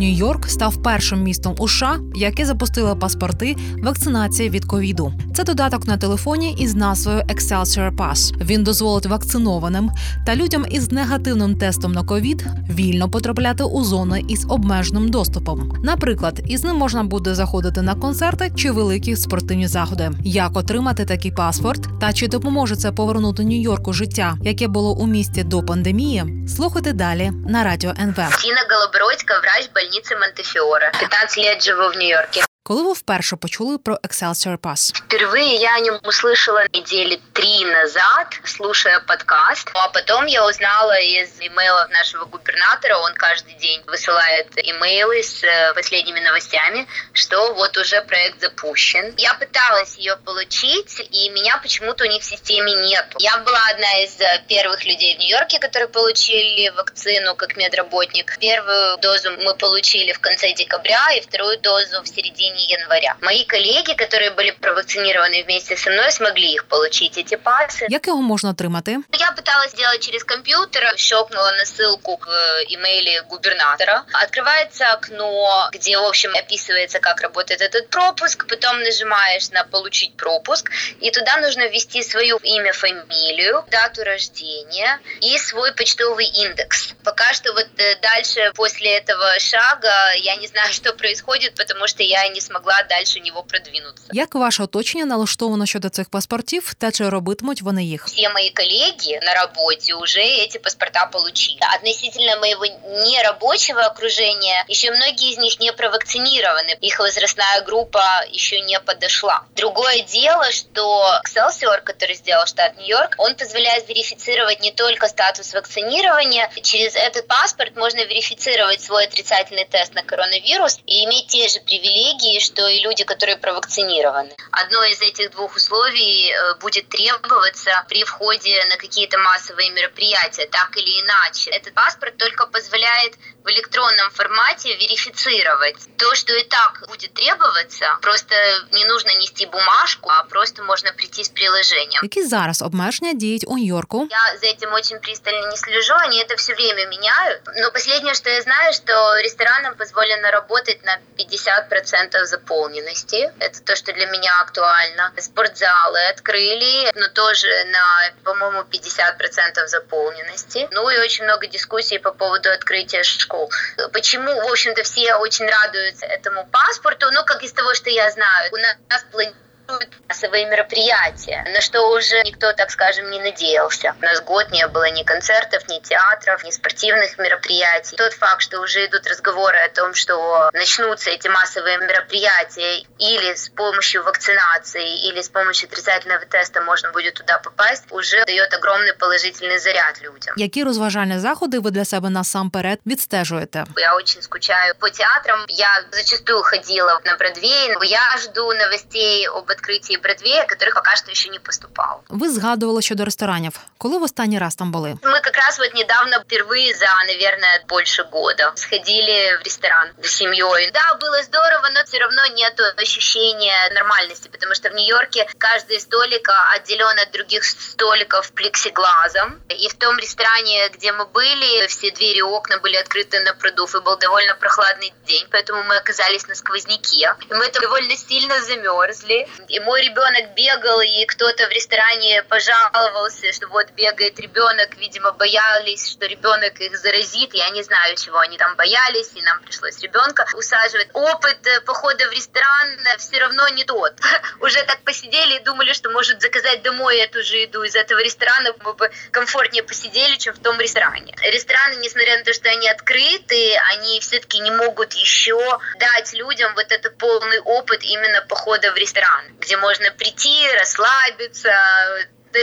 Нью-Йорк став першим містом у США, яке запустило паспорти вакцинації від ковіду. Це додаток на телефоні із назвою Excelsior Pass. Він дозволить вакцинованим та людям із негативним тестом на ковід вільно потрапляти у зони із обмеженим доступом. Наприклад, із ним можна буде заходити на концерти чи великі спортивні заходи. Як отримати такий паспорт та чи допоможе це повернути Нью-Йорку життя, яке було у місті до пандемії? Слухайте далі на радіо НВ. Тина Голобородька, врач больницы Монтефиора. 15 лет живу в Нью-Йорке. Коли ви вперше почули про Excelsior Pass? Впервые я о нем услышала недели три назад, слушая подкаст. А потом я узнала из имейлов нашего губернатора, он каждый день высылает имейлы с э, последними новостями, что вот уже проект запущен. Я пыталась ее получить, и меня почему-то у них в системе нету. Я была одна из э, первых людей в Нью-Йорке, которые получили вакцину как медработник. Первую дозу мы получили в конце декабря, и вторую дозу в середине января. Мои коллеги, которые были провакцинированы вместе со мной, смогли их получить, эти пасы. Як його можна отримати? Я пыталась сделать через компьютер, щелкнула на ссылку к имейле губернатора. Открывается окно, где, в общем, описывается, как работает этот пропуск. Потом нажимаешь на «Получить пропуск», и туда нужно ввести свое имя, фамилию, дату рождения и свой почтовый индекс. Пока что вот э, дальше, после этого шага, я не знаю, что происходит, потому что я не смогла дальше него продвинуться. Як ваше оточення налаштовано щодо цих паспортів та чи робитимуть вони їх? Все мои коллеги на работе уже эти паспорта получили. Относительно моего нерабочего окружения, еще многие из них не провакцинированы. Их возрастная группа еще не подошла. Другое дело, что Excelsior, который сделал штат Нью-Йорк, он позволяет верифицировать не только статус вакцинирования. Через этот паспорт можно верифицировать свой отрицательный тест на коронавирус и иметь те же привилегии, что и люди, которые провакцинированы. Одно из этих двух условий э, будет требоваться при входе на какие-то массовые мероприятия, так или иначе. Этот паспорт только позволяет в электронном формате верифицировать то, что и так будет требоваться. Просто не нужно нести бумажку, а просто можно прийти с приложением. Які зараз обмеження діють у Нью-Йорку? Я за этим очень пристально не слежу, они это все время меняют. Но последнее, что я знаю, что ресторанам позволено работать на 50% заполненности. Это то, что для меня актуально. Спортзалы открыли, но тоже на, по-моему, 50% заполненности. Ну и очень много дискуссий по поводу открытия школ. Почему, в общем-то, все очень радуются этому паспорту? Ну, как из того, что я знаю, у нас планируют массовые мероприятия, на что уже никто, так скажем, не надеялся. У нас год не было ни концертов, ни театров, ни спортивных мероприятий. Тот факт, что уже идут разговоры о том, что начнутся эти массовые мероприятия или с помощью вакцинации, или с помощью отрицательного теста можно будет туда попасть, уже дает огромный положительный заряд людям. Які розважальні заходи ви для себе насамперед відстежуєте? Я очень скучаю по театрам. Я зачастую ходила на Бродвей. Я жду новостей об открытии Бродвея, который пока что еще не поступал. Ви згадували щодо ресторанів. Коли в останній раз там були? Мы как раз вот недавно впервые за, наверное, больше года сходили в ресторан с семьей. Да, было здорово, но все равно нет ощущения нормальности, потому что в Нью-Йорке каждый столик отделен от других столиков плексиглазом. И в том ресторане, где мы были, все двери и окна были открыты на продув, и был довольно прохладный день, поэтому мы оказались на сквозняке. И мы довольно сильно замерзли. И мой ребенок бегал, и кто-то в ресторане пожаловался, что вот бегает ребенок, видимо, боялись, что ребенок их заразит. Я не знаю, чего они там боялись, и нам пришлось ребенка усаживать. Опыт э, похода в ресторан э, все равно не тот. Уже так посидели и думали, что может заказать домой эту же еду из этого ресторана, мы бы комфортнее посидели, чем в том ресторане. Рестораны, несмотря на то, что они открыты, они все-таки не могут еще дать людям вот этот полный опыт именно похода в ресторан, где можно прийти, расслабиться,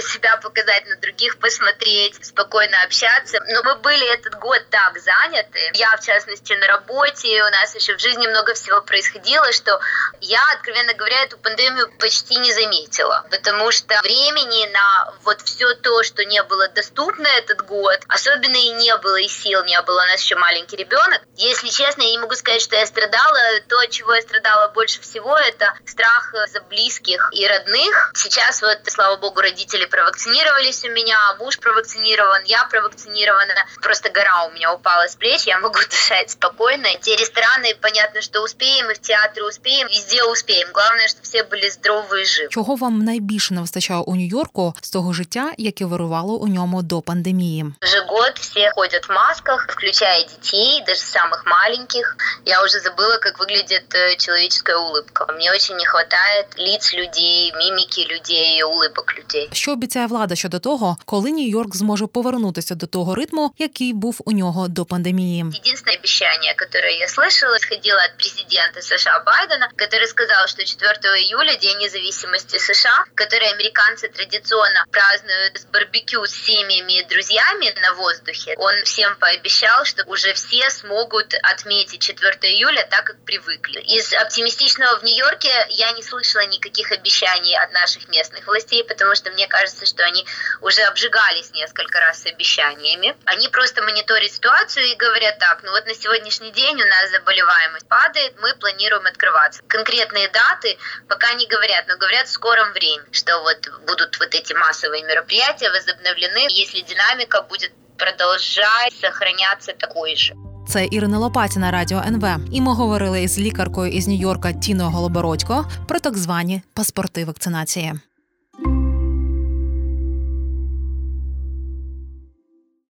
себя показать, на других посмотреть, спокойно общаться. Но мы были этот год так заняты. Я, в частности, на работе, у нас еще в жизни много всего происходило, что я, откровенно говоря, эту пандемию почти не заметила. Потому что времени на вот все то, что не было доступно этот год, особенно и не было, и сил не было. У нас еще маленький ребенок. Если честно, я не могу сказать, что я страдала. То, чего я страдала больше всего, это страх за близких и родных. Сейчас вот, слава богу, родители родители провакцинировались у меня, муж провакцинирован, я провакцинирована. Просто гора у меня упала с плеч, я могу дышать спокойно. Те рестораны, понятно, что успеем, и в театры успеем, везде успеем. Главное, чтобы все были здоровы и живы. Чого вам найбільше не вистачало у Нью-Йорку з того життя, яке вирувало у ньому до пандемії? Уже год все ходят в масках, включая детей, даже самых маленьких. Я уже забыла, как выглядит э, человеческая улыбка. Мне очень не хватает лиц людей, мимики людей, улыбок людей. Що обіцяє влада щодо того, коли Нью-Йорк зможе повернутися до того ритму, який був у нього до пандемії? Единственное обещание, которое я слышала, исходило от президента США Байдена, который сказал, что 4 июля, День независимости США, который американцы традиционно празднуют с барбекю с семьями и друзьями на воздухе, он всем пообещал, что уже все смогут отметить 4 июля так, как привыкли. Из оптимистичного в Нью-Йорке я не слышала никаких обещаний от наших местных властей, потому что мне кажется, что они уже обжигались несколько раз с обещаниями. Они просто мониторят ситуацию и говорят так, ну вот на сегодняшний день у нас заболеваемость падает, мы планируем открываться. Конкретные даты пока не говорят, но говорят в скором времени, что вот будут вот эти массовые мероприятия возобновлены, если динамика будет продолжать сохраняться такой же. Це Ірина Лопатіна, Радіо НВ. І ми говорили із лікаркою із Нью-Йорка Тіною Голобородько про так звані паспорти вакцинації.